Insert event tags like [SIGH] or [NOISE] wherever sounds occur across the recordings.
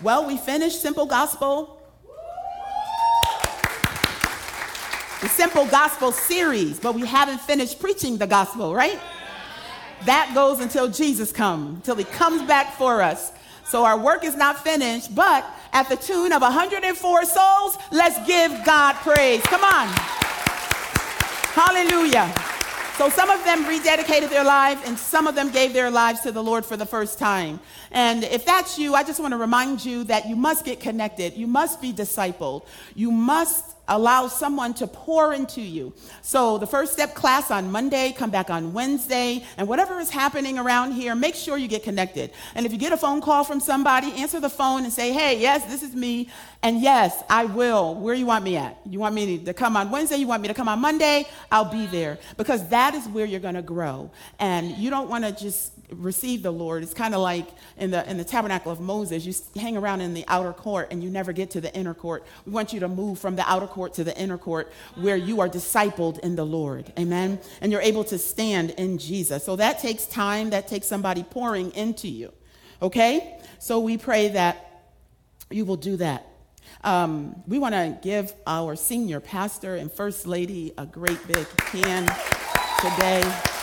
Well, we finished Simple Gospel. The Simple Gospel series, but we haven't finished preaching the gospel, right? That goes until Jesus comes, until he comes back for us. So our work is not finished, but at the tune of 104 souls, let's give God praise. Come on. Hallelujah. So some of them rededicated their lives and some of them gave their lives to the Lord for the first time. And if that's you, I just want to remind you that you must get connected. You must be discipled. You must allow someone to pour into you. So the first step class on Monday, come back on Wednesday, and whatever is happening around here, make sure you get connected. And if you get a phone call from somebody, answer the phone and say, "Hey, yes, this is me, and yes, I will. Where do you want me at? You want me to come on Wednesday? You want me to come on Monday? I'll be there because that is where you're going to grow. And you don't want to just receive the Lord. It's kind of like in the in the tabernacle of Moses. You hang around in the outer court and you never get to the inner court. We want you to move from the outer court to the inner court where you are discipled in the Lord. Amen. And you're able to stand in Jesus. So that takes time. That takes somebody pouring into you. Okay. So we pray that you will do that. Um, we want to give our senior pastor and first lady a great big hand today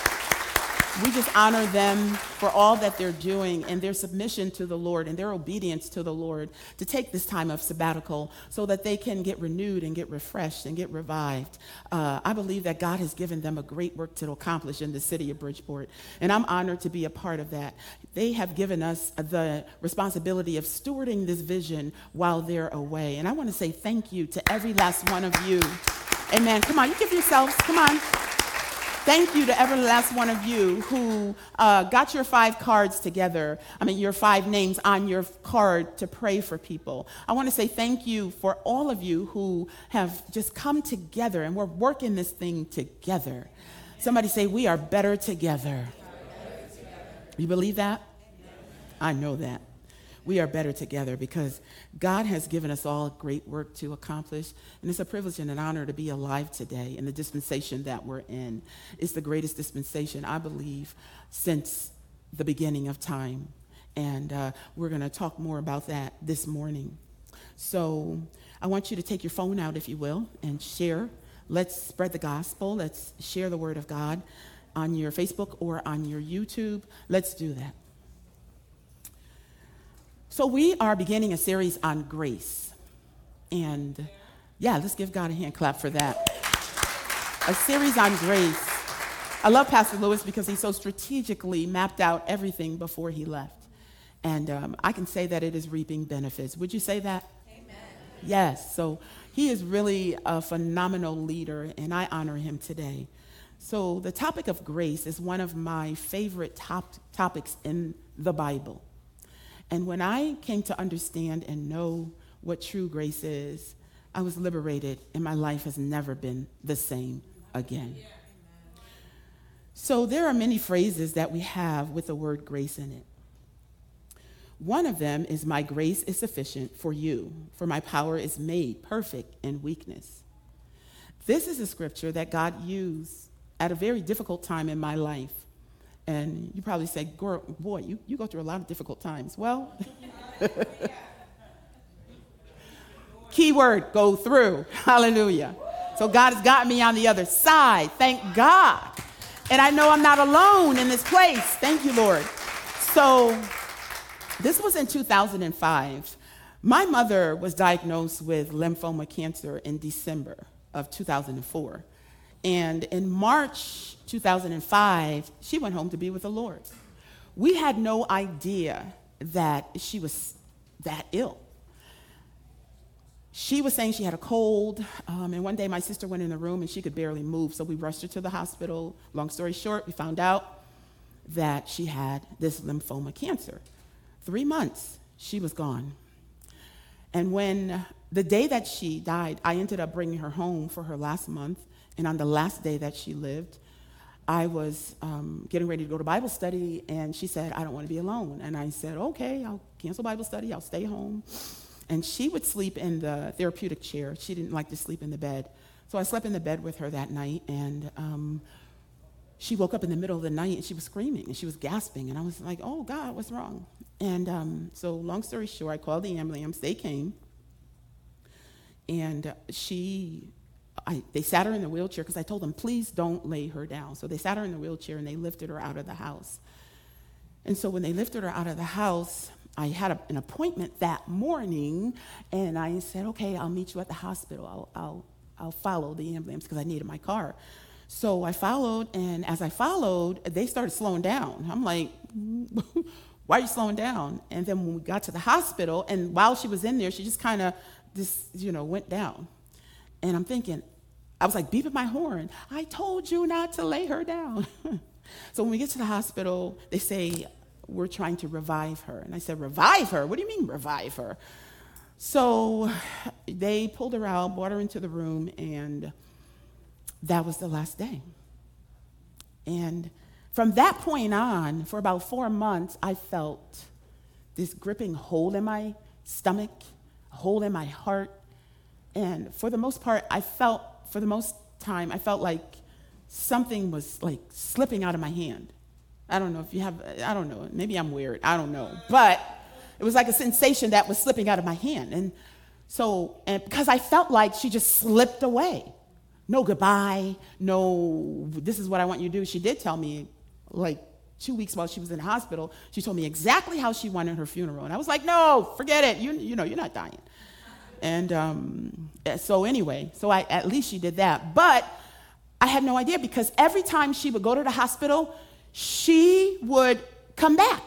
we just honor them for all that they're doing and their submission to the Lord and their obedience to the Lord to take this time of sabbatical so that they can get renewed and get refreshed and get revived. Uh, I believe that God has given them a great work to accomplish in the city of Bridgeport, and I'm honored to be a part of that. They have given us the responsibility of stewarding this vision while they're away, and I want to say thank you to every last one of you. Amen. Come on, you give yourselves, come on. Thank you to every last one of you who uh, got your five cards together. I mean, your five names on your card to pray for people. I want to say thank you for all of you who have just come together and we're working this thing together. Somebody say, We are better together. You believe that? I know that we are better together because God has given us all great work to accomplish. And it's a privilege and an honor to be alive today in the dispensation that we're in. It's the greatest dispensation, I believe, since the beginning of time. And uh, we're going to talk more about that this morning. So I want you to take your phone out, if you will, and share. Let's spread the gospel. Let's share the word of God on your Facebook or on your YouTube. Let's do that. So, we are beginning a series on grace. And yeah, let's give God a hand clap for that. A series on grace. I love Pastor Lewis because he so strategically mapped out everything before he left. And um, I can say that it is reaping benefits. Would you say that? Amen. Yes. So he is really a phenomenal leader, and I honor him today. So, the topic of grace is one of my favorite top topics in the Bible. And when I came to understand and know what true grace is, I was liberated, and my life has never been the same again. So there are many phrases that we have with the word grace in it. One of them is, My grace is sufficient for you, for my power is made perfect in weakness. This is a scripture that God used at a very difficult time in my life and you probably say, Girl, boy, you, you go through a lot of difficult times. Well, [LAUGHS] keyword, go through. Hallelujah. So God has got me on the other side. Thank God. And I know I'm not alone in this place. Thank you, Lord. So this was in 2005. My mother was diagnosed with lymphoma cancer in December of 2004. And in March 2005, she went home to be with the Lord. We had no idea that she was that ill. She was saying she had a cold, um, and one day my sister went in the room and she could barely move, so we rushed her to the hospital. Long story short, we found out that she had this lymphoma cancer. Three months, she was gone. And when the day that she died, I ended up bringing her home for her last month and on the last day that she lived, I was um, getting ready to go to Bible study, and she said, I don't want to be alone. And I said, Okay, I'll cancel Bible study, I'll stay home. And she would sleep in the therapeutic chair. She didn't like to sleep in the bed. So I slept in the bed with her that night, and um, she woke up in the middle of the night and she was screaming and she was gasping. And I was like, oh God, what's wrong? And um, so, long story short, I called the ambulance. They came. And she, I, they sat her in the wheelchair because I told them, please don't lay her down. So they sat her in the wheelchair and they lifted her out of the house. And so when they lifted her out of the house, I had a, an appointment that morning, and I said, okay, I'll meet you at the hospital. I'll, I'll, I'll follow the ambulance because I needed my car. So I followed, and as I followed, they started slowing down. I'm like, [LAUGHS] why are you slowing down? And then when we got to the hospital, and while she was in there, she just kind of just, you know, went down. And I'm thinking, I was like beeping my horn. I told you not to lay her down. [LAUGHS] so when we get to the hospital, they say, we're trying to revive her. And I said, revive her? What do you mean revive her? So they pulled her out, brought her into the room, and that was the last day. And from that point on, for about four months, I felt this gripping hole in my stomach, a hole in my heart. And for the most part, I felt, for the most time, I felt like something was like slipping out of my hand. I don't know if you have, I don't know, maybe I'm weird, I don't know. But it was like a sensation that was slipping out of my hand. And so, and because I felt like she just slipped away no goodbye, no, this is what I want you to do. She did tell me, like two weeks while she was in the hospital, she told me exactly how she wanted her funeral. And I was like, no, forget it. You, you know, you're not dying. And um, so, anyway, so I, at least she did that. But I had no idea because every time she would go to the hospital, she would come back.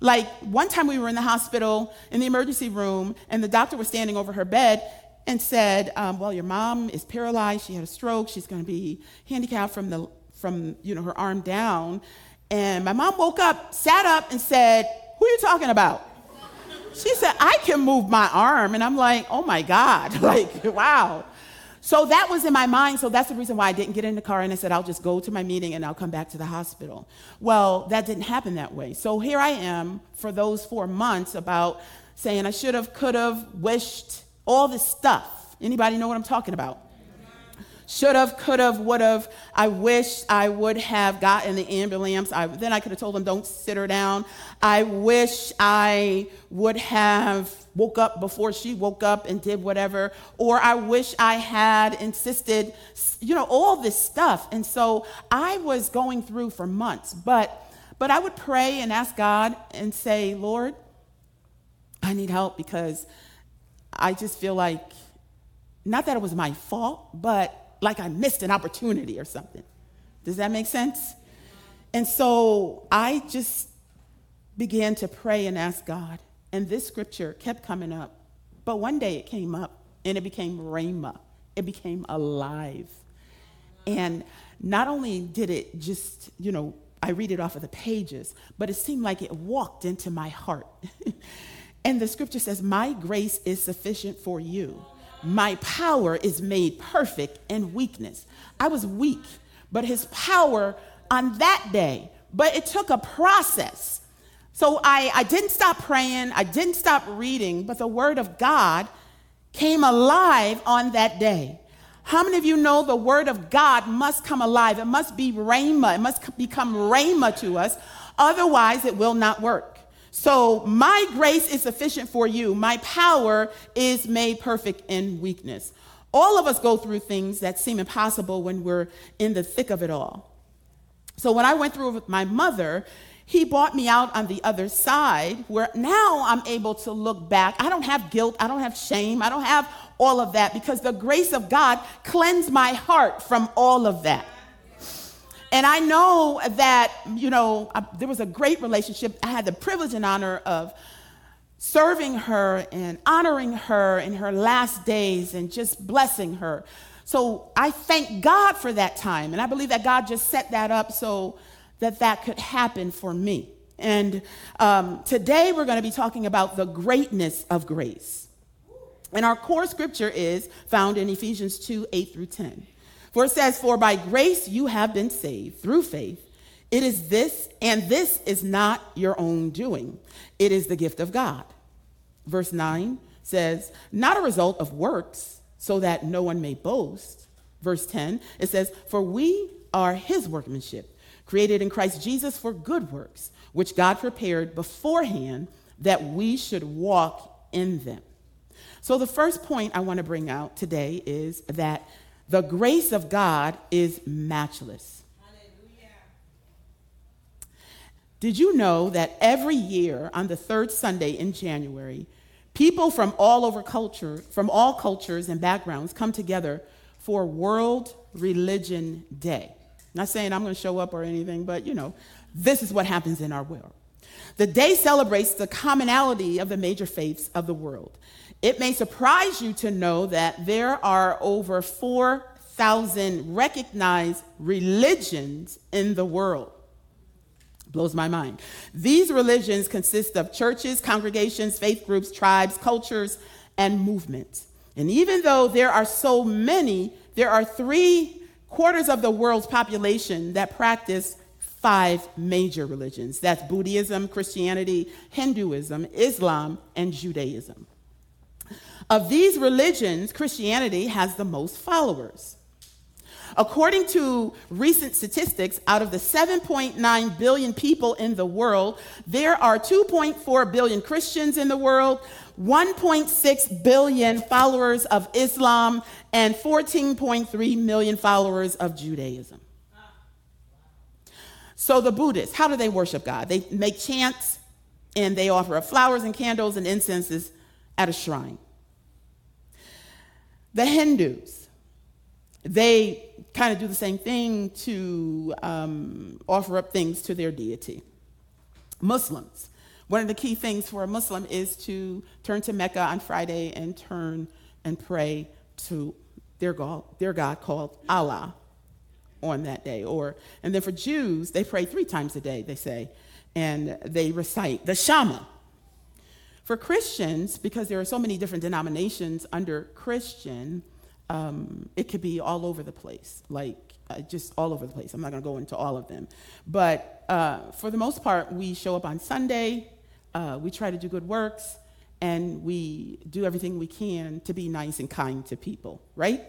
Like one time we were in the hospital in the emergency room, and the doctor was standing over her bed, and said, um, "Well, your mom is paralyzed. She had a stroke. She's going to be handicapped from the from you know her arm down." And my mom woke up, sat up, and said, "Who are you talking about?" She said, "I can move my arm," and I'm like, "Oh my God!" [LAUGHS] like, wow. So that was in my mind. So that's the reason why I didn't get in the car and I said, I'll just go to my meeting and I'll come back to the hospital. Well, that didn't happen that way. So here I am for those four months about saying I should have, could have, wished, all this stuff. Anybody know what I'm talking about? Should have, could have, would have. I wish I would have gotten the ambulance. I, then I could have told them, don't sit her down. I wish I would have woke up before she woke up and did whatever. Or I wish I had insisted, you know, all this stuff. And so I was going through for months. But but I would pray and ask God and say, Lord, I need help because I just feel like, not that it was my fault, but like I missed an opportunity or something. Does that make sense? And so I just began to pray and ask God. And this scripture kept coming up. But one day it came up and it became Rhema. It became alive. And not only did it just, you know, I read it off of the pages, but it seemed like it walked into my heart. [LAUGHS] And the scripture says, My grace is sufficient for you. My power is made perfect in weakness. I was weak, but his power on that day, but it took a process. So I, I didn't stop praying, I didn't stop reading, but the word of God came alive on that day. How many of you know the word of God must come alive? It must be rhema. It must become rhema to us. Otherwise, it will not work. So my grace is sufficient for you. My power is made perfect in weakness. All of us go through things that seem impossible when we're in the thick of it all. So when I went through with my mother, he brought me out on the other side where now I'm able to look back. I don't have guilt, I don't have shame, I don't have all of that because the grace of God cleansed my heart from all of that. And I know that, you know, I, there was a great relationship. I had the privilege and honor of serving her and honoring her in her last days and just blessing her. So I thank God for that time. And I believe that God just set that up so that that could happen for me. And um, today we're going to be talking about the greatness of grace. And our core scripture is found in Ephesians 2 8 through 10. For it says, For by grace you have been saved through faith. It is this, and this is not your own doing, it is the gift of God. Verse 9 says, Not a result of works, so that no one may boast. Verse 10, it says, For we are his workmanship, created in Christ Jesus for good works, which God prepared beforehand that we should walk in them. So, the first point I want to bring out today is that the grace of God is matchless. Hallelujah. Did you know that every year on the third Sunday in January, people from all over culture, from all cultures and backgrounds come together for World Religion Day? Not saying I'm going to show up or anything, but you know, this is what happens in our world. The day celebrates the commonality of the major faiths of the world. It may surprise you to know that there are over 4,000 recognized religions in the world. Blows my mind. These religions consist of churches, congregations, faith groups, tribes, cultures, and movements. And even though there are so many, there are three quarters of the world's population that practice five major religions that's Buddhism, Christianity, Hinduism, Islam, and Judaism. Of these religions, Christianity has the most followers. According to recent statistics, out of the 7.9 billion people in the world, there are 2.4 billion Christians in the world, 1.6 billion followers of Islam, and 14.3 million followers of Judaism. So the Buddhists, how do they worship God? They make chants and they offer up flowers and candles and incenses at a shrine. The Hindus, they kind of do the same thing to um, offer up things to their deity. Muslims, one of the key things for a Muslim is to turn to Mecca on Friday and turn and pray to their God, their God called Allah on that day. Or and then for Jews, they pray three times a day, they say, and they recite the Shema. For Christians, because there are so many different denominations under Christian, um, it could be all over the place, like uh, just all over the place. I'm not going to go into all of them. But uh, for the most part, we show up on Sunday, uh, we try to do good works, and we do everything we can to be nice and kind to people, right?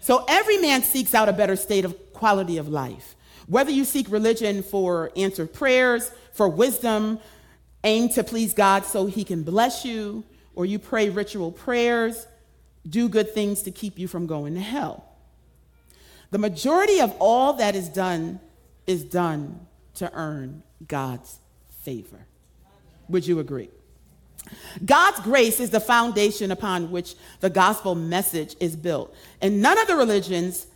So every man seeks out a better state of quality of life. Whether you seek religion for answered prayers, for wisdom, aim to please God so he can bless you, or you pray ritual prayers, do good things to keep you from going to hell. The majority of all that is done is done to earn God's favor. Would you agree? God's grace is the foundation upon which the gospel message is built. And none of the religions,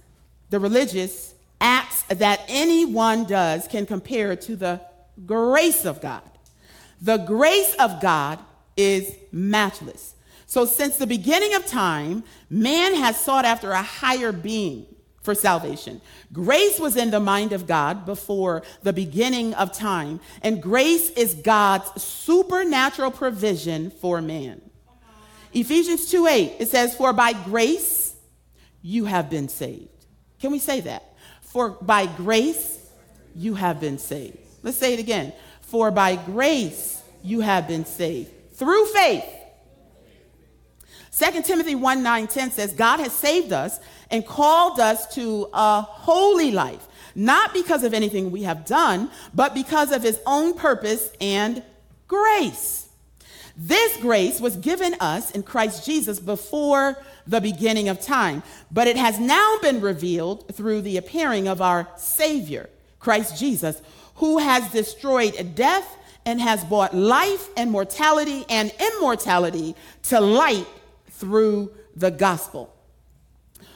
the religious acts that anyone does can compare to the grace of God. The grace of God is matchless. So, since the beginning of time, man has sought after a higher being for salvation. Grace was in the mind of God before the beginning of time, and grace is God's supernatural provision for man. Ephesians 2 8, it says, For by grace you have been saved. Can we say that? For by grace you have been saved. Let's say it again. For by grace you have been saved through faith. 2 Timothy 1 9 10 says, God has saved us and called us to a holy life, not because of anything we have done, but because of his own purpose and grace. This grace was given us in Christ Jesus before the beginning of time, but it has now been revealed through the appearing of our Savior, Christ Jesus, who has destroyed death and has brought life and mortality and immortality to light through the gospel.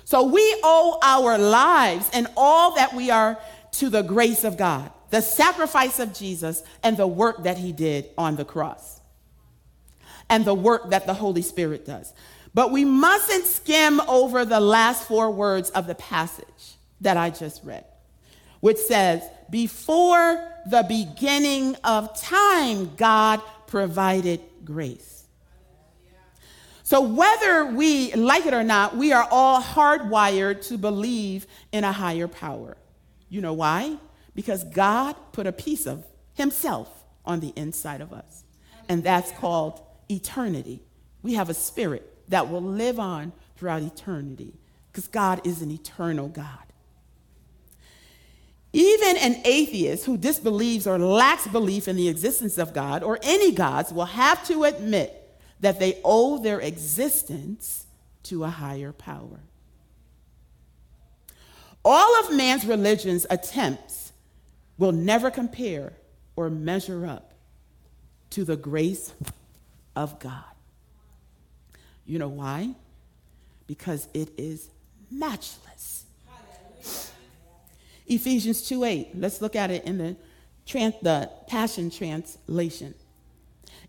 So we owe our lives and all that we are to the grace of God, the sacrifice of Jesus, and the work that he did on the cross, and the work that the Holy Spirit does. But we mustn't skim over the last four words of the passage that I just read which says, Before the beginning of time, God provided grace. So, whether we like it or not, we are all hardwired to believe in a higher power. You know why? Because God put a piece of Himself on the inside of us, and that's called eternity. We have a spirit that will live on throughout eternity because God is an eternal God. Even an atheist who disbelieves or lacks belief in the existence of God or any gods will have to admit that they owe their existence to a higher power. All of man's religion's attempts will never compare or measure up to the grace of God. You know why? Because it is matchless. Ephesians 2 8. Let's look at it in the, trans, the Passion Translation.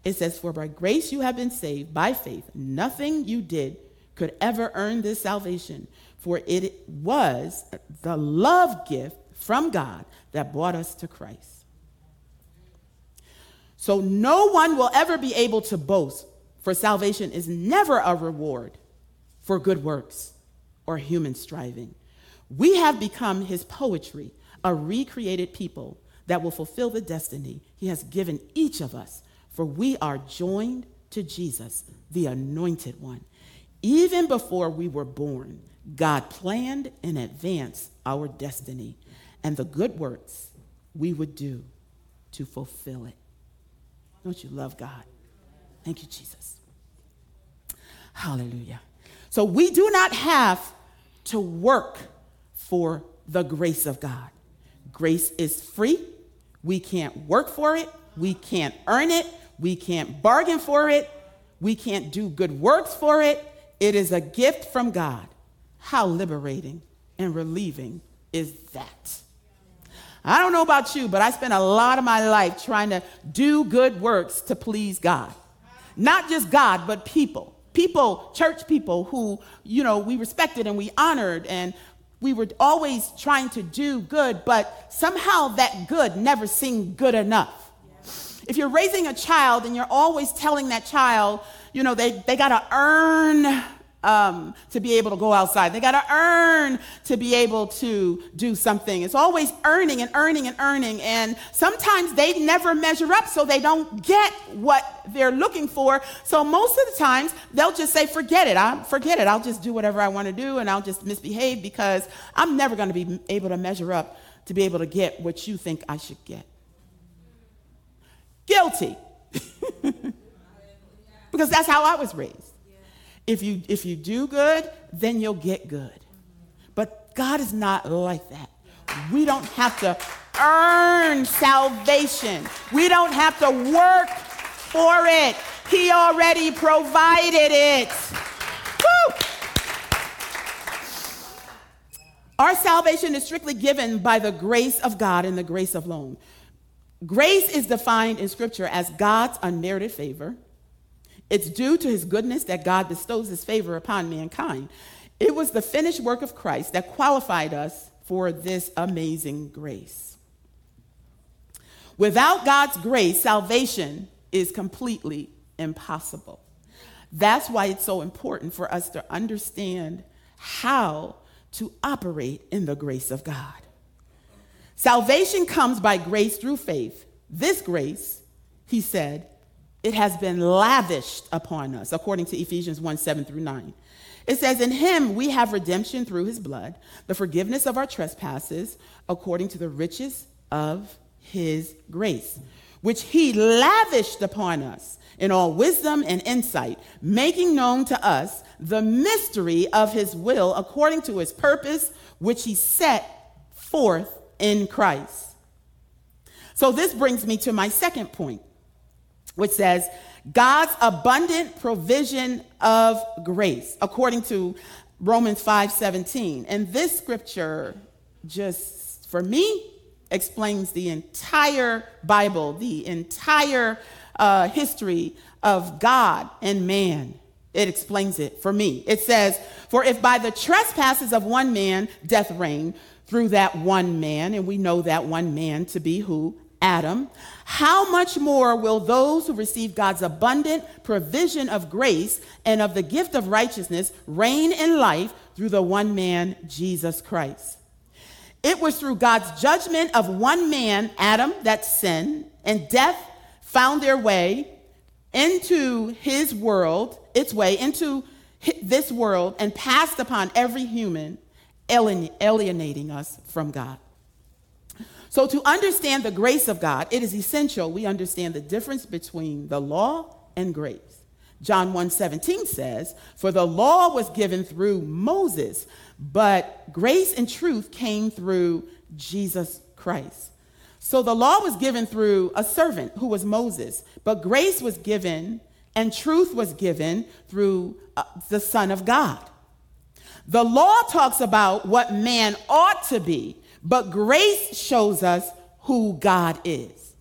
It says, For by grace you have been saved by faith. Nothing you did could ever earn this salvation, for it was the love gift from God that brought us to Christ. So no one will ever be able to boast, for salvation is never a reward for good works or human striving. We have become his poetry, a recreated people that will fulfill the destiny he has given each of us, for we are joined to Jesus, the anointed one. Even before we were born, God planned in advance our destiny and the good works we would do to fulfill it. Don't you love God? Thank you, Jesus. Hallelujah. So we do not have to work for the grace of God. Grace is free. We can't work for it. We can't earn it. We can't bargain for it. We can't do good works for it. It is a gift from God. How liberating and relieving is that? I don't know about you, but I spent a lot of my life trying to do good works to please God. Not just God, but people. People, church people who, you know, we respected and we honored and we were always trying to do good, but somehow that good never seemed good enough. If you're raising a child and you're always telling that child, you know, they, they got to earn um, to be able to go outside. They got to earn to be able to do something. It's always earning and earning and earning. And sometimes they never measure up, so they don't get what they're looking for. So most of the times they'll just say, forget it. I forget it. I'll just do whatever I want to do and I'll just misbehave because I'm never going to be able to measure up to be able to get what you think I should get. Guilty. [LAUGHS] because that's how I was raised. If you, if you do good, then you'll get good. But God is not like that. We don't have to earn salvation, we don't have to work for it. He already provided it. Woo! Our salvation is strictly given by the grace of God and the grace alone. Grace is defined in Scripture as God's unmerited favor it's due to his goodness that God bestows his favor upon mankind. It was the finished work of Christ that qualified us for this amazing grace. Without God's grace, salvation is completely impossible. That's why it's so important for us to understand how to operate in the grace of God. Salvation comes by grace through faith. This grace, he said, it has been lavished upon us, according to Ephesians 1 7 through 9. It says, In him we have redemption through his blood, the forgiveness of our trespasses, according to the riches of his grace, which he lavished upon us in all wisdom and insight, making known to us the mystery of his will according to his purpose, which he set forth in Christ. So this brings me to my second point which says, God's abundant provision of grace, according to Romans 5 17. And this scripture, just for me, explains the entire Bible, the entire uh, history of God and man. It explains it for me. It says, For if by the trespasses of one man death reigned through that one man, and we know that one man to be who? Adam, how much more will those who receive God's abundant provision of grace and of the gift of righteousness reign in life through the one man, Jesus Christ? It was through God's judgment of one man, Adam, that sin and death found their way into his world, its way into this world, and passed upon every human, alienating us from God. So, to understand the grace of God, it is essential we understand the difference between the law and grace. John 1:17 says, "For the law was given through Moses, but grace and truth came through Jesus Christ." So the law was given through a servant who was Moses, but grace was given and truth was given through uh, the Son of God. The law talks about what man ought to be, but grace shows us who God is.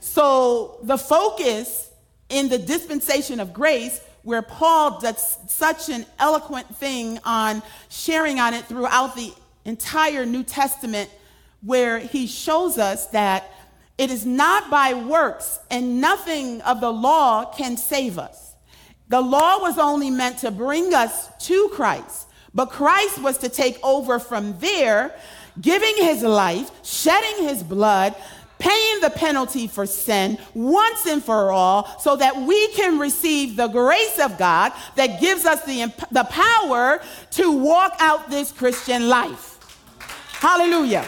So the focus in the dispensation of grace, where Paul does such an eloquent thing on sharing on it throughout the entire New Testament, where he shows us that it is not by works and nothing of the law can save us. The law was only meant to bring us to Christ, but Christ was to take over from there, giving his life, shedding his blood, paying the penalty for sin once and for all so that we can receive the grace of God that gives us the, the power to walk out this Christian life. Hallelujah.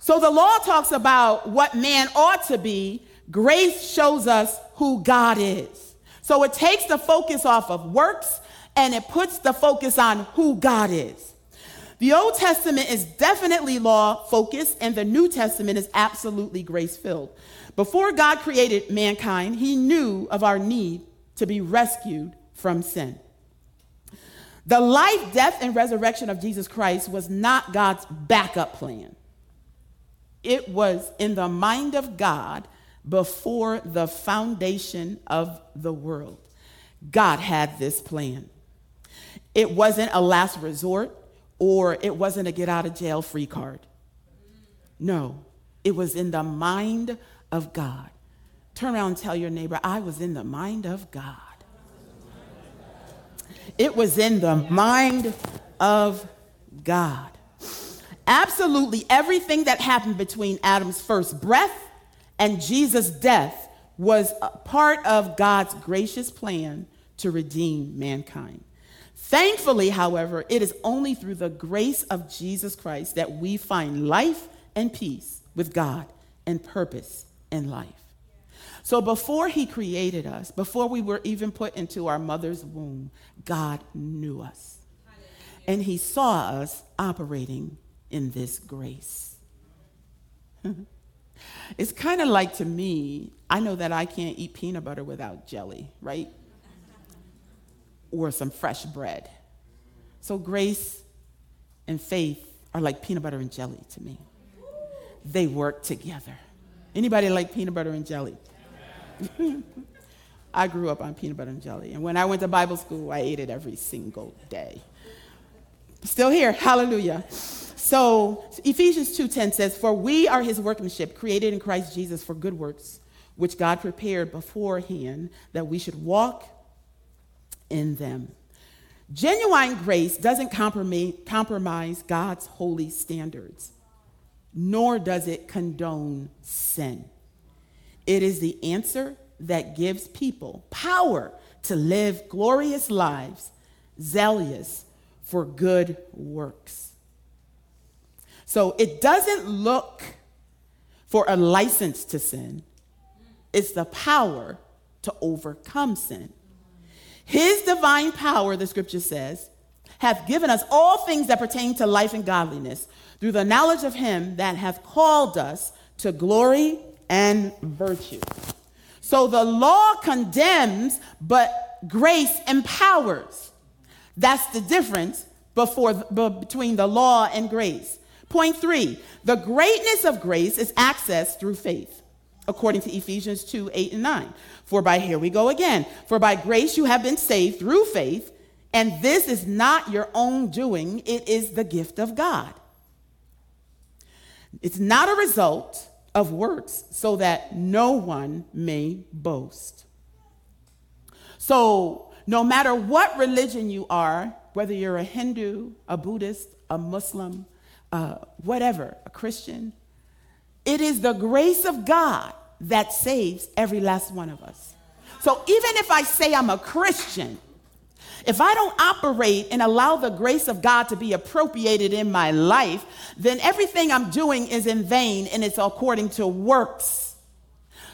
So the law talks about what man ought to be, grace shows us who God is. So it takes the focus off of works and it puts the focus on who God is. The Old Testament is definitely law focused, and the New Testament is absolutely grace filled. Before God created mankind, he knew of our need to be rescued from sin. The life, death, and resurrection of Jesus Christ was not God's backup plan. It was in the mind of God before the foundation of the world. God had this plan. It wasn't a last resort or it wasn't a get out of jail free card. No, it was in the mind of God. Turn around and tell your neighbor, I was in the mind of God. It was in the mind of God. Absolutely everything that happened between Adam's first breath and Jesus' death was part of God's gracious plan to redeem mankind. Thankfully, however, it is only through the grace of Jesus Christ that we find life and peace with God and purpose in life. So before he created us, before we were even put into our mother's womb, God knew us. And he saw us operating in this grace. [LAUGHS] it's kind of like to me, I know that I can't eat peanut butter without jelly, right? Or some fresh bread. So grace and faith are like peanut butter and jelly to me. They work together. Anybody like peanut butter and jelly? [LAUGHS] I grew up on peanut butter and jelly. And when I went to Bible school, I ate it every single day. Still here. Hallelujah. So Ephesians 2:10 says, "For we are his workmanship, created in Christ Jesus for good works, which God prepared beforehand that we should walk in them. Genuine grace doesn't compromise God's holy standards, nor does it condone sin. It is the answer that gives people power to live glorious lives, zealous for good works. So it doesn't look for a license to sin, it's the power to overcome sin. His divine power, the scripture says, hath given us all things that pertain to life and godliness through the knowledge of him that hath called us to glory and virtue. So the law condemns, but grace empowers. That's the difference before, between the law and grace. Point three the greatness of grace is accessed through faith according to Ephesians 2 8 and 9. For by, here we go again, for by grace you have been saved through faith, and this is not your own doing, it is the gift of God. It's not a result of works, so that no one may boast. So, no matter what religion you are, whether you're a Hindu, a Buddhist, a Muslim, uh, whatever, a Christian, it is the grace of God that saves every last one of us. So even if I say I'm a Christian, If I don't operate and allow the grace of God to be appropriated in my life, then everything I'm doing is in vain and it's according to works.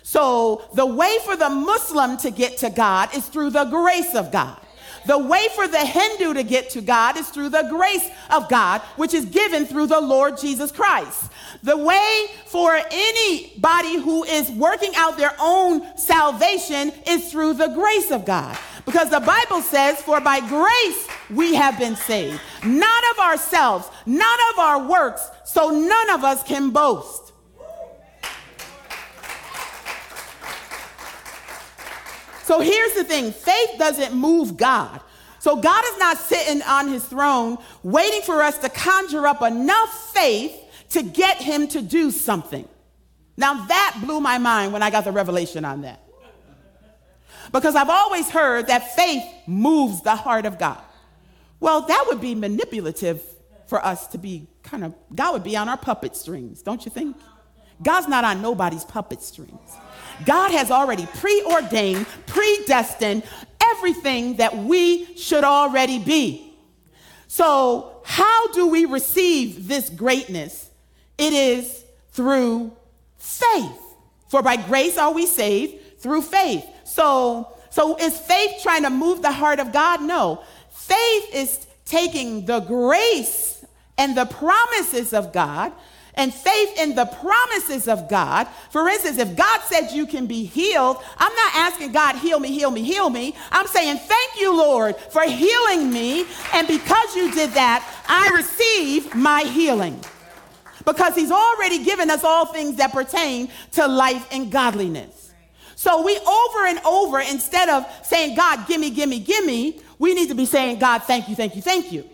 So the way for the Muslim to get to God is through the grace of God. The way for the Hindu to get to God is through the grace of God, which is given through the Lord Jesus Christ. The way for anybody who is working out their own salvation is through the grace of God. Because the Bible says, For by grace we have been saved, not of ourselves, not of our works, so none of us can boast. So here's the thing faith doesn't move God. So God is not sitting on his throne waiting for us to conjure up enough faith to get him to do something. Now that blew my mind when I got the revelation on that. Because I've always heard that faith moves the heart of God. Well, that would be manipulative for us to be kind of, God would be on our puppet strings, don't you think? God's not on nobody's puppet strings. God has already preordained, predestined everything that we should already be. So, how do we receive this greatness? It is through faith. For by grace are we saved through faith. So, so is faith trying to move the heart of God? No. Faith is taking the grace and the promises of God and faith in the promises of God. For instance, if God said you can be healed, I'm not asking God, heal me, heal me, heal me. I'm saying, thank you, Lord, for healing me. And because you did that, I receive my healing. Because He's already given us all things that pertain to life and godliness. So we over and over, instead of saying, God, gimme, gimme, gimme, we need to be saying, God, thank you, thank you, thank you.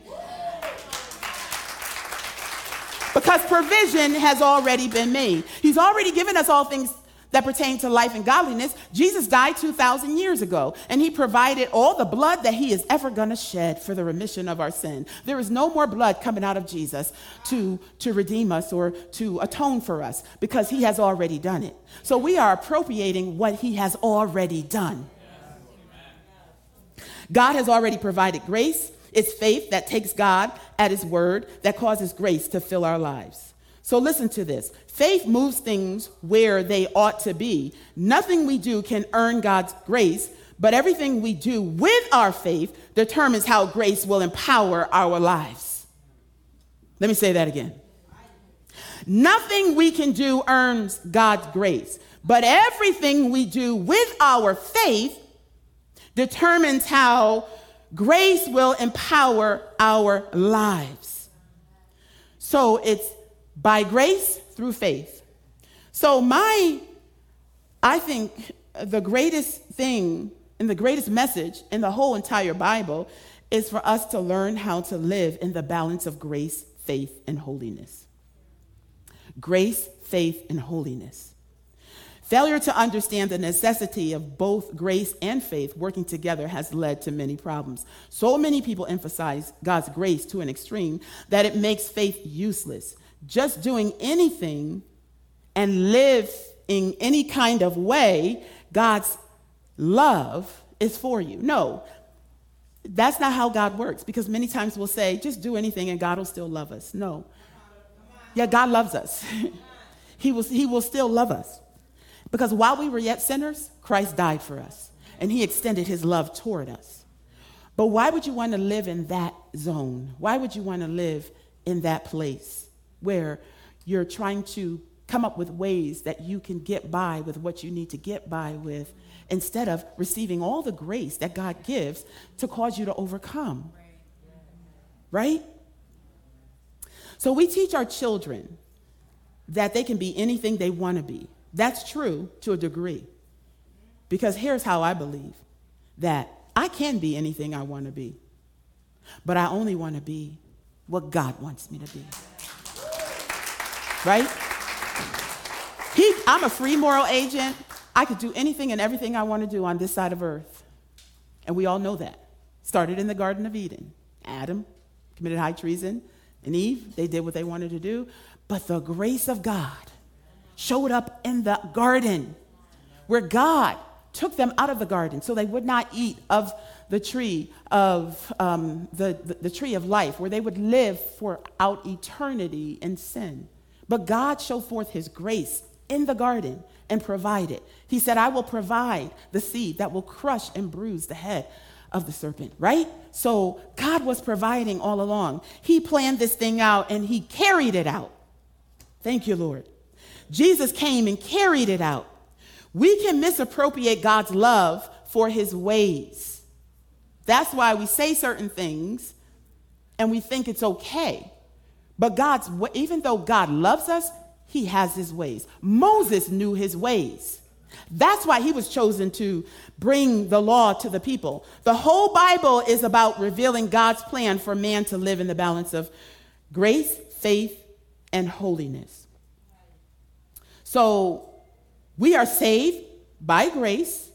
Because provision has already been made. He's already given us all things that pertain to life and godliness. Jesus died 2,000 years ago, and he provided all the blood that he is ever going to shed for the remission of our sin. There is no more blood coming out of Jesus to, to redeem us or to atone for us because he has already done it. So we are appropriating what he has already done. God has already provided grace. It's faith that takes God at his word that causes grace to fill our lives. So listen to this. Faith moves things where they ought to be. Nothing we do can earn God's grace, but everything we do with our faith determines how grace will empower our lives. Let me say that again. Nothing we can do earns God's grace, but everything we do with our faith determines how grace will empower our lives. So it's by grace through faith. So, my, I think the greatest thing and the greatest message in the whole entire Bible is for us to learn how to live in the balance of grace, faith, and holiness. Grace, faith, and holiness. Failure to understand the necessity of both grace and faith working together has led to many problems. So many people emphasize God's grace to an extreme that it makes faith useless just doing anything and live in any kind of way, God's love is for you. No, that's not how God works because many times we'll say, just do anything and God will still love us. No. Yeah, God loves us. [LAUGHS] he, will, he will still love us. Because while we were yet sinners, Christ died for us and he extended his love toward us. But why would you want to live in that zone? Why would you want to live in that place? where you're trying to come up with ways that you can get by with what you need to get by with instead of receiving all the grace that God gives to cause you to overcome. Right? So we teach our children that they can be anything they want to be. That's true to a degree. Because here's how I believe that I can be anything I want to be, but I only want to be what God wants me to be right? He, I'm a free moral agent. I could do anything and everything I want to do on this side of earth. And we all know that. Started in the Garden of Eden. Adam committed high treason, and Eve, they did what they wanted to do. But the grace of God showed up in the garden where God took them out of the garden so they would not eat of the tree of um, the, the, the tree of life, where they would live for out eternity in sin. But God showed forth his grace in the garden and provided. He said, I will provide the seed that will crush and bruise the head of the serpent, right? So God was providing all along. He planned this thing out and he carried it out. Thank you, Lord. Jesus came and carried it out. We can misappropriate God's love for his ways. That's why we say certain things and we think it's okay. But God's even though God loves us, he has his ways. Moses knew his ways. That's why he was chosen to bring the law to the people. The whole Bible is about revealing God's plan for man to live in the balance of grace, faith, and holiness. So we are saved by grace,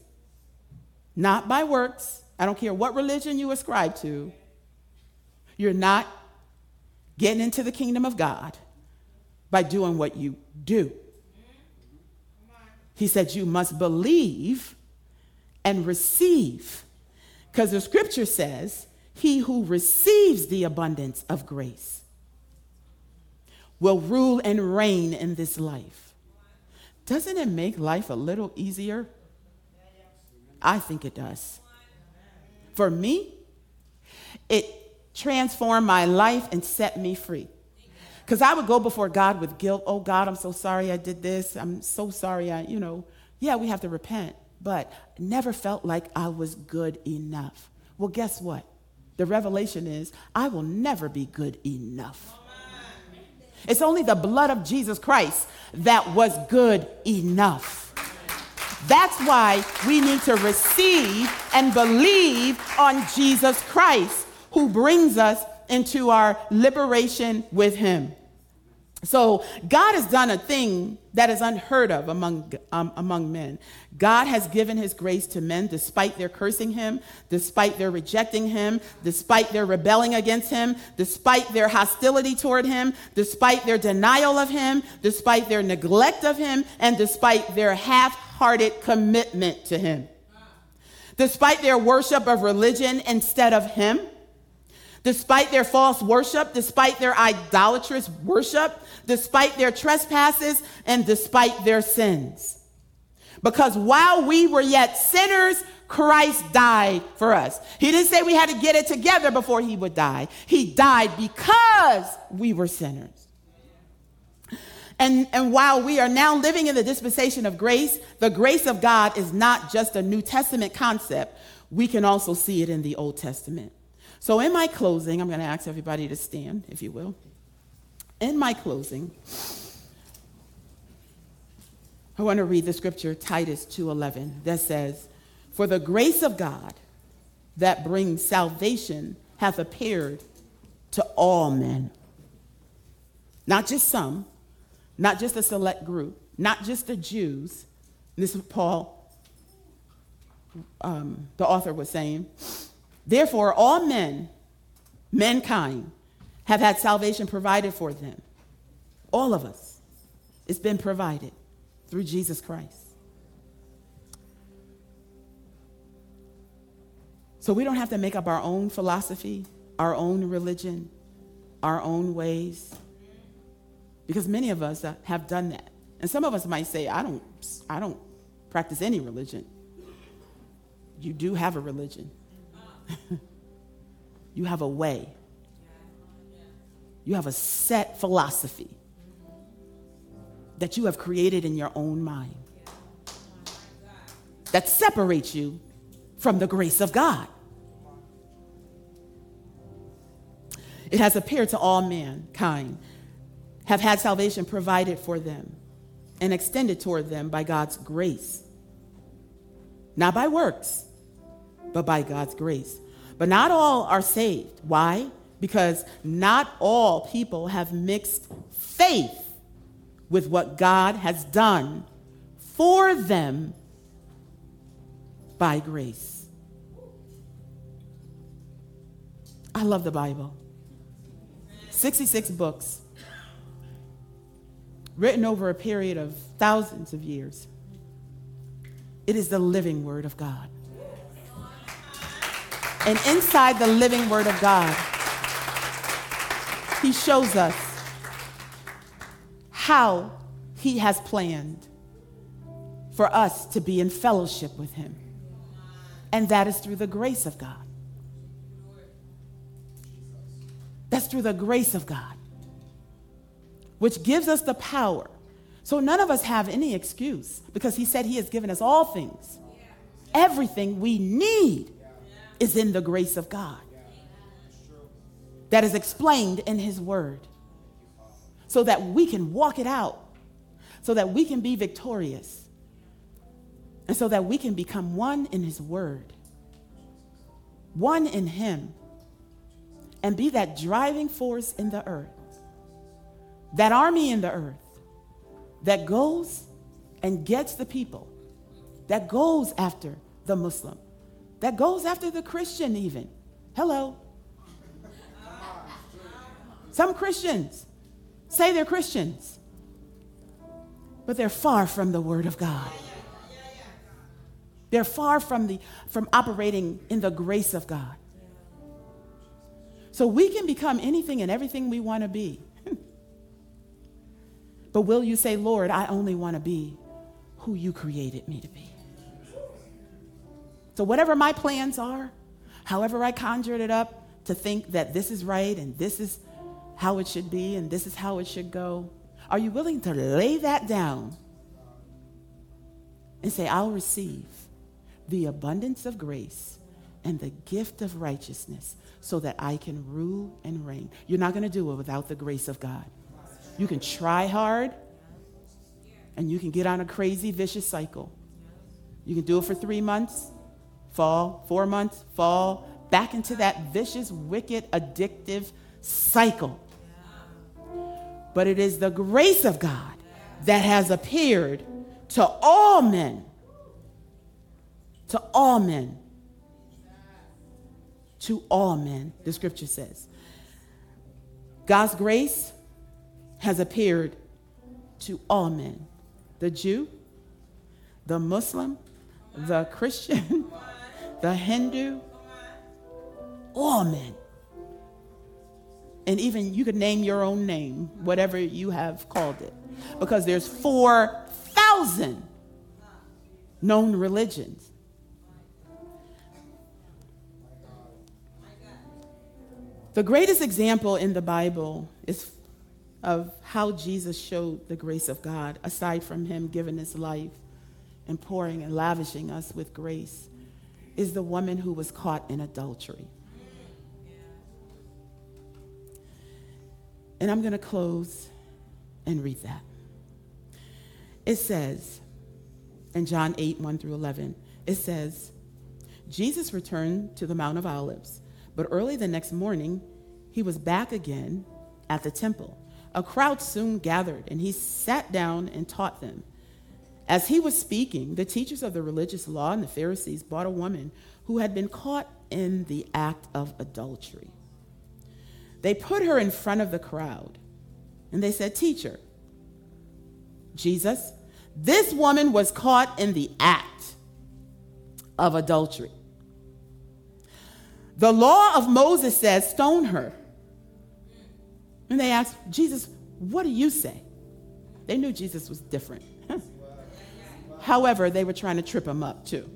not by works. I don't care what religion you ascribe to. You're not getting into the kingdom of God by doing what you do. He said, You must believe and receive. Because the scripture says, He who receives the abundance of grace will rule and reign in this life. Doesn't it make life a little easier? I think it does. For me, it transformed my life and set me free. Because I would go before God with guilt. Oh, God, I'm so sorry I did this. I'm so sorry I, you know, yeah, we have to repent. But never felt like I was good enough. Well, guess what? The revelation is I will never be good enough. It's only the blood of Jesus Christ that was good enough. That's why we need to receive and believe on Jesus Christ, who brings us into our liberation with Him. So God has done a thing that is unheard of among, um, among men. God has given his grace to men despite their cursing him, despite their rejecting him, despite their rebelling against him, despite their hostility toward him, despite their denial of him, despite their neglect of him, and despite their half-hearted commitment to him. Despite their worship of religion instead of him, despite their false worship, despite their idolatrous worship, despite their trespasses, and despite their sins. Because while we were yet sinners, Christ died for us. He didn't say we had to get it together before he would die. He died because we were sinners. And, and while we are now living in the dispensation of grace, the grace of God is not just a New Testament concept. We can also see it in the Old Testament. So, in my closing, I'm going to ask everybody to stand, if you will. In my closing, I want to read the scripture Titus 2:11 that says, "For the grace of God that brings salvation hath appeared to all men." Not just some, not just a select group, not just the Jews. This is Paul, um, the author was saying. Therefore, all men, mankind, have had salvation provided for them. All of us. It's been provided through Jesus Christ. So we don't have to make up our own philosophy, our own religion, our own ways. Because many of us uh, have done that. And some of us might say, I don't, I don't practice any religion. You do have a religion. [LAUGHS] you have a way. You have a set philosophy that you have created in your own mind that separates you from the grace of God. It has appeared to all mankind, have had salvation provided for them and extended toward them by God's grace. Not by works, but by God's grace. But not all are saved. Why? Because not all people have mixed faith with what God has done for them by grace. I love the Bible. 66 books written over a period of thousands of years. It is the living word of God. And inside the living word of God, he shows us how he has planned for us to be in fellowship with him. And that is through the grace of God. That's through the grace of God, which gives us the power. So none of us have any excuse because he said he has given us all things. Everything we need is in the grace of God. That is explained in his word. So that we can walk it out, so that we can be victorious, and so that we can become one in his word, one in him, and be that driving force in the earth, that army in the earth. That goes and gets the people, that goes after the Muslim, that goes after the Christian, even. Hello. Some Christians say they're Christians, but they're far from the Word of God. They're far from, the, from operating in the grace of God. So we can become anything and everything we want to be. [LAUGHS] but will you say, Lord, I only want to be who you created me to be? So, whatever my plans are, however I conjured it up to think that this is right and this is how it should be and this is how it should go, are you willing to lay that down and say, I'll receive the abundance of grace and the gift of righteousness so that I can rule and reign? You're not going to do it without the grace of God. You can try hard and you can get on a crazy, vicious cycle. You can do it for three months, fall, four months, fall, back into that vicious, wicked, addictive cycle. But it is the grace of God that has appeared to all men. To all men. To all men, the scripture says. God's grace has appeared to all men the Jew, the Muslim, the Christian, [LAUGHS] the Hindu, all men. And even you could name your own name, whatever you have called it, because there's 4,000 known religions. The greatest example in the Bible is of how Jesus showed the grace of God, aside from him giving his life and pouring and lavishing us with grace, is the woman who was caught in adultery. And I'm going to close and read that. It says, in John 8, 1 through 11, it says, Jesus returned to the Mount of Olives, but early the next morning, he was back again at the temple. A crowd soon gathered, and he sat down and taught them. As he was speaking, the teachers of the religious law and the Pharisees brought a woman who had been caught in the act of adultery. They put her in front of the crowd, and they said, Teacher, Jesus, this woman was caught in the act of adultery. The law of Moses says, Stone her. And they asked, Jesus, what do you say? They knew Jesus was different. However, they were trying to trip him up too.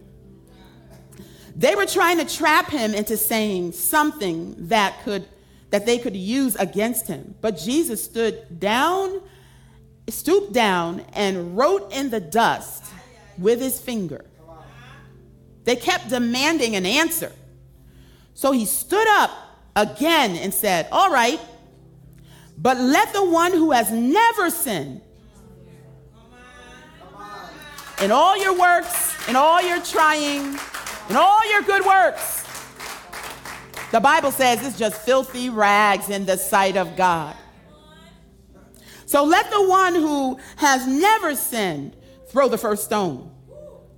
They were trying to trap him into saying something that could that they could use against him. But Jesus stood down, stooped down and wrote in the dust with his finger. They kept demanding an answer. So he stood up again and said, "All right, but let the one who has never sinned in all your works, in all your trying, in all your good works, the Bible says it's just filthy rags in the sight of God. So let the one who has never sinned throw the first stone.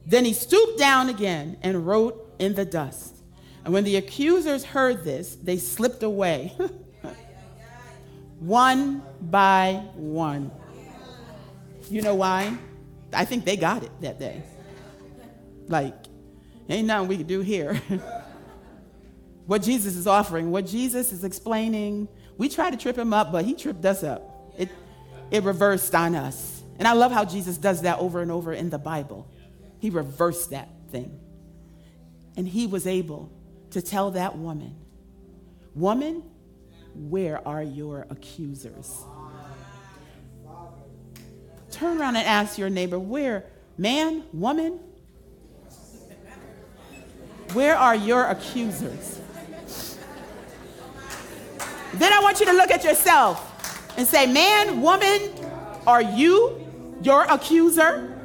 Then he stooped down again and wrote in the dust. And when the accusers heard this, they slipped away. [LAUGHS] one by one. You know why? I think they got it that day. Like, ain't nothing we can do here. [LAUGHS] what Jesus is offering, what Jesus is explaining, we tried to trip him up, but he tripped us up. It, it reversed on us. And I love how Jesus does that over and over in the Bible. He reversed that thing. And he was able to tell that woman, Woman, where are your accusers? Turn around and ask your neighbor, Where, man, woman, where are your accusers? Then I want you to look at yourself and say, Man, woman, are you your accuser?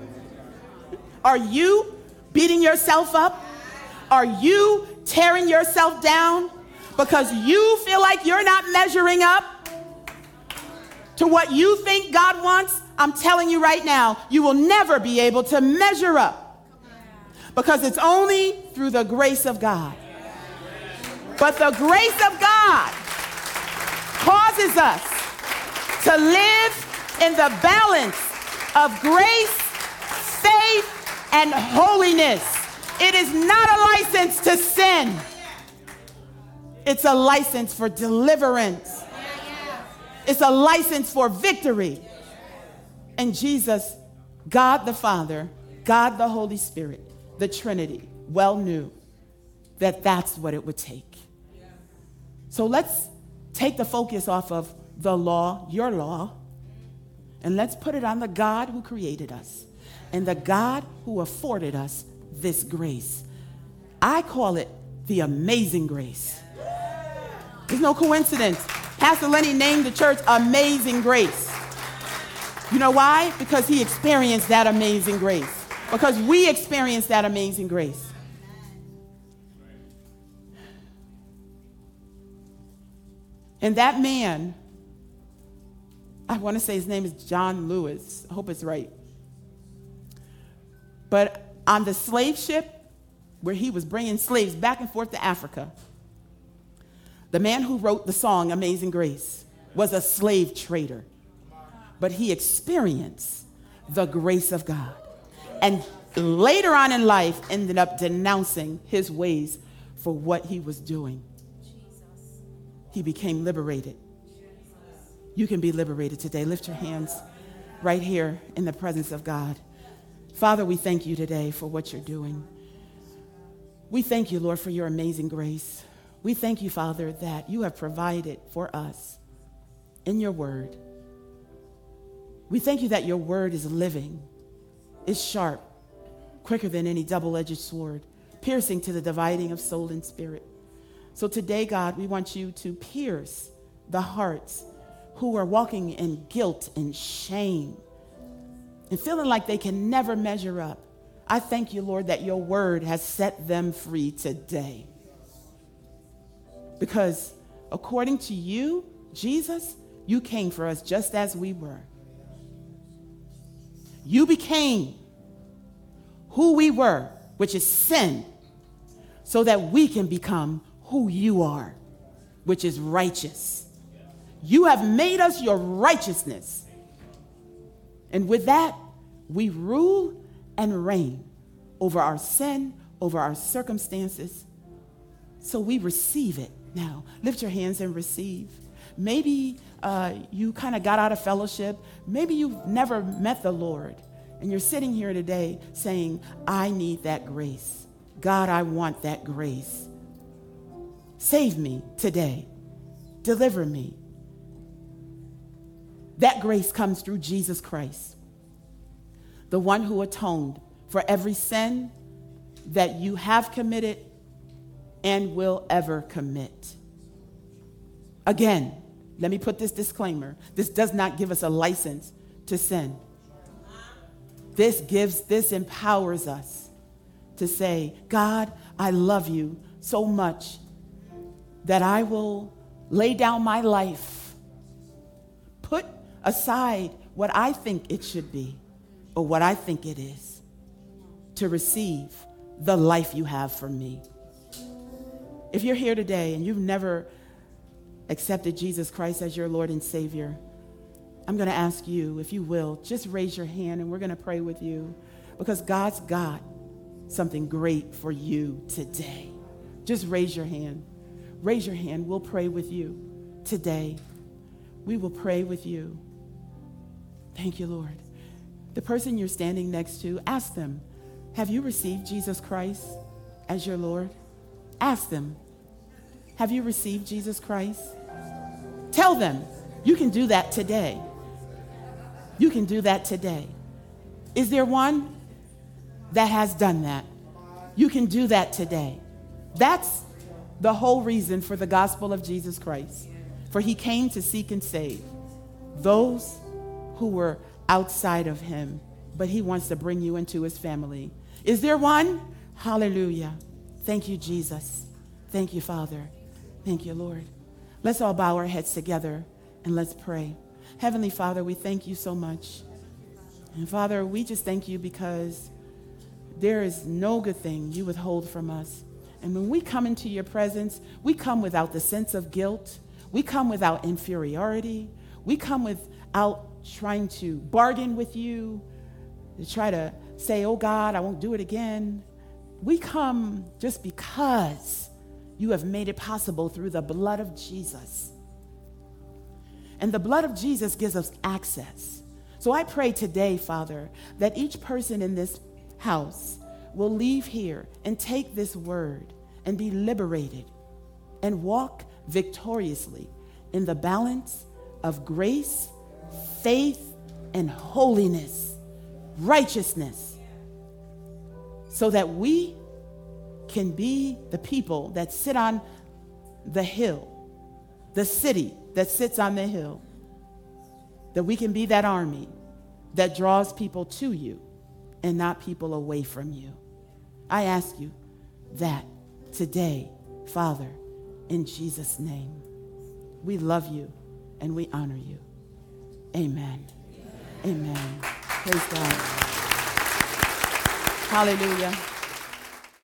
Are you beating yourself up? Are you tearing yourself down because you feel like you're not measuring up to what you think God wants? I'm telling you right now, you will never be able to measure up because it's only through the grace of God. But the grace of God causes us to live in the balance of grace, faith, and holiness. It is not a license to sin, it's a license for deliverance, it's a license for victory. And Jesus, God the Father, God the Holy Spirit, the Trinity, well knew that that's what it would take. So let's take the focus off of the law, your law, and let's put it on the God who created us and the God who afforded us this grace. I call it the amazing grace. There's no coincidence. Pastor Lenny named the church Amazing Grace. You know why? Because he experienced that amazing grace. Because we experienced that amazing grace. And that man, I want to say his name is John Lewis. I hope it's right. But on the slave ship where he was bringing slaves back and forth to Africa, the man who wrote the song Amazing Grace was a slave trader. But he experienced the grace of God. And later on in life, ended up denouncing his ways for what he was doing he became liberated. You can be liberated today. Lift your hands right here in the presence of God. Father, we thank you today for what you're doing. We thank you, Lord, for your amazing grace. We thank you, Father, that you have provided for us in your word. We thank you that your word is living, is sharp, quicker than any double edged sword, piercing to the dividing of soul and spirit so today, God, we want you to pierce the hearts who are walking in guilt and shame and feeling like they can never measure up. I thank you, Lord, that your word has set them free today. Because according to you, Jesus, you came for us just as we were. You became who we were, which is sin, so that we can become who you are, which is righteous. You have made us your righteousness. And with that, we rule and reign over our sin, over our circumstances. So we receive it now. Lift your hands and receive. Maybe uh, you kind of got out of fellowship. Maybe you've never met the Lord. And you're sitting here today saying, I need that grace. God, I want that grace. Save me today. Deliver me. That grace comes through Jesus Christ, the one who atoned for every sin that you have committed and will ever commit. Again, let me put this disclaimer this does not give us a license to sin. This gives, this empowers us to say, God, I love you so much that I will lay down my life, put aside what I think it should be or what I think it is to receive the life you have for me. If you're here today and you've never accepted Jesus Christ as your Lord and Savior, I'm going to ask you, if you will, just raise your hand and we're going to pray with you because God's got something great for you today. Just raise your hand. Raise your hand. We'll pray with you today. We will pray with you. Thank you, Lord. The person you're standing next to, ask them, Have you received Jesus Christ as your Lord? Ask them, Have you received Jesus Christ? Tell them, you can do that today. You can do that today. Is there one that has done that? You can do that today. That's the whole reason for the gospel of Jesus Christ. For he came to seek and save those who were outside of him, but he wants to bring you into his family. Is there one? Hallelujah. Thank you, Jesus. Thank you, Father. Thank you, Lord. Let's all bow our heads together and let's pray. Heavenly Father, we thank you so much. And Father, we just thank you because there is no good thing you withhold from us. And when we come into your presence, we come without the sense of guilt. We come without inferiority. We come without trying to bargain with you, to try to say, oh God, I won't do it again. We come just because you have made it possible through the blood of Jesus. And the blood of Jesus gives us access. So I pray today, Father, that each person in this house will leave here and take this word and be liberated and walk victoriously in the balance of grace, faith, and holiness, righteousness, so that we can be the people that sit on the hill, the city that sits on the hill, that we can be that army that draws people to you and not people away from you. I ask you that today, Father, in Jesus' name. We love you and we honor you. Amen. Amen. Praise God. Hallelujah.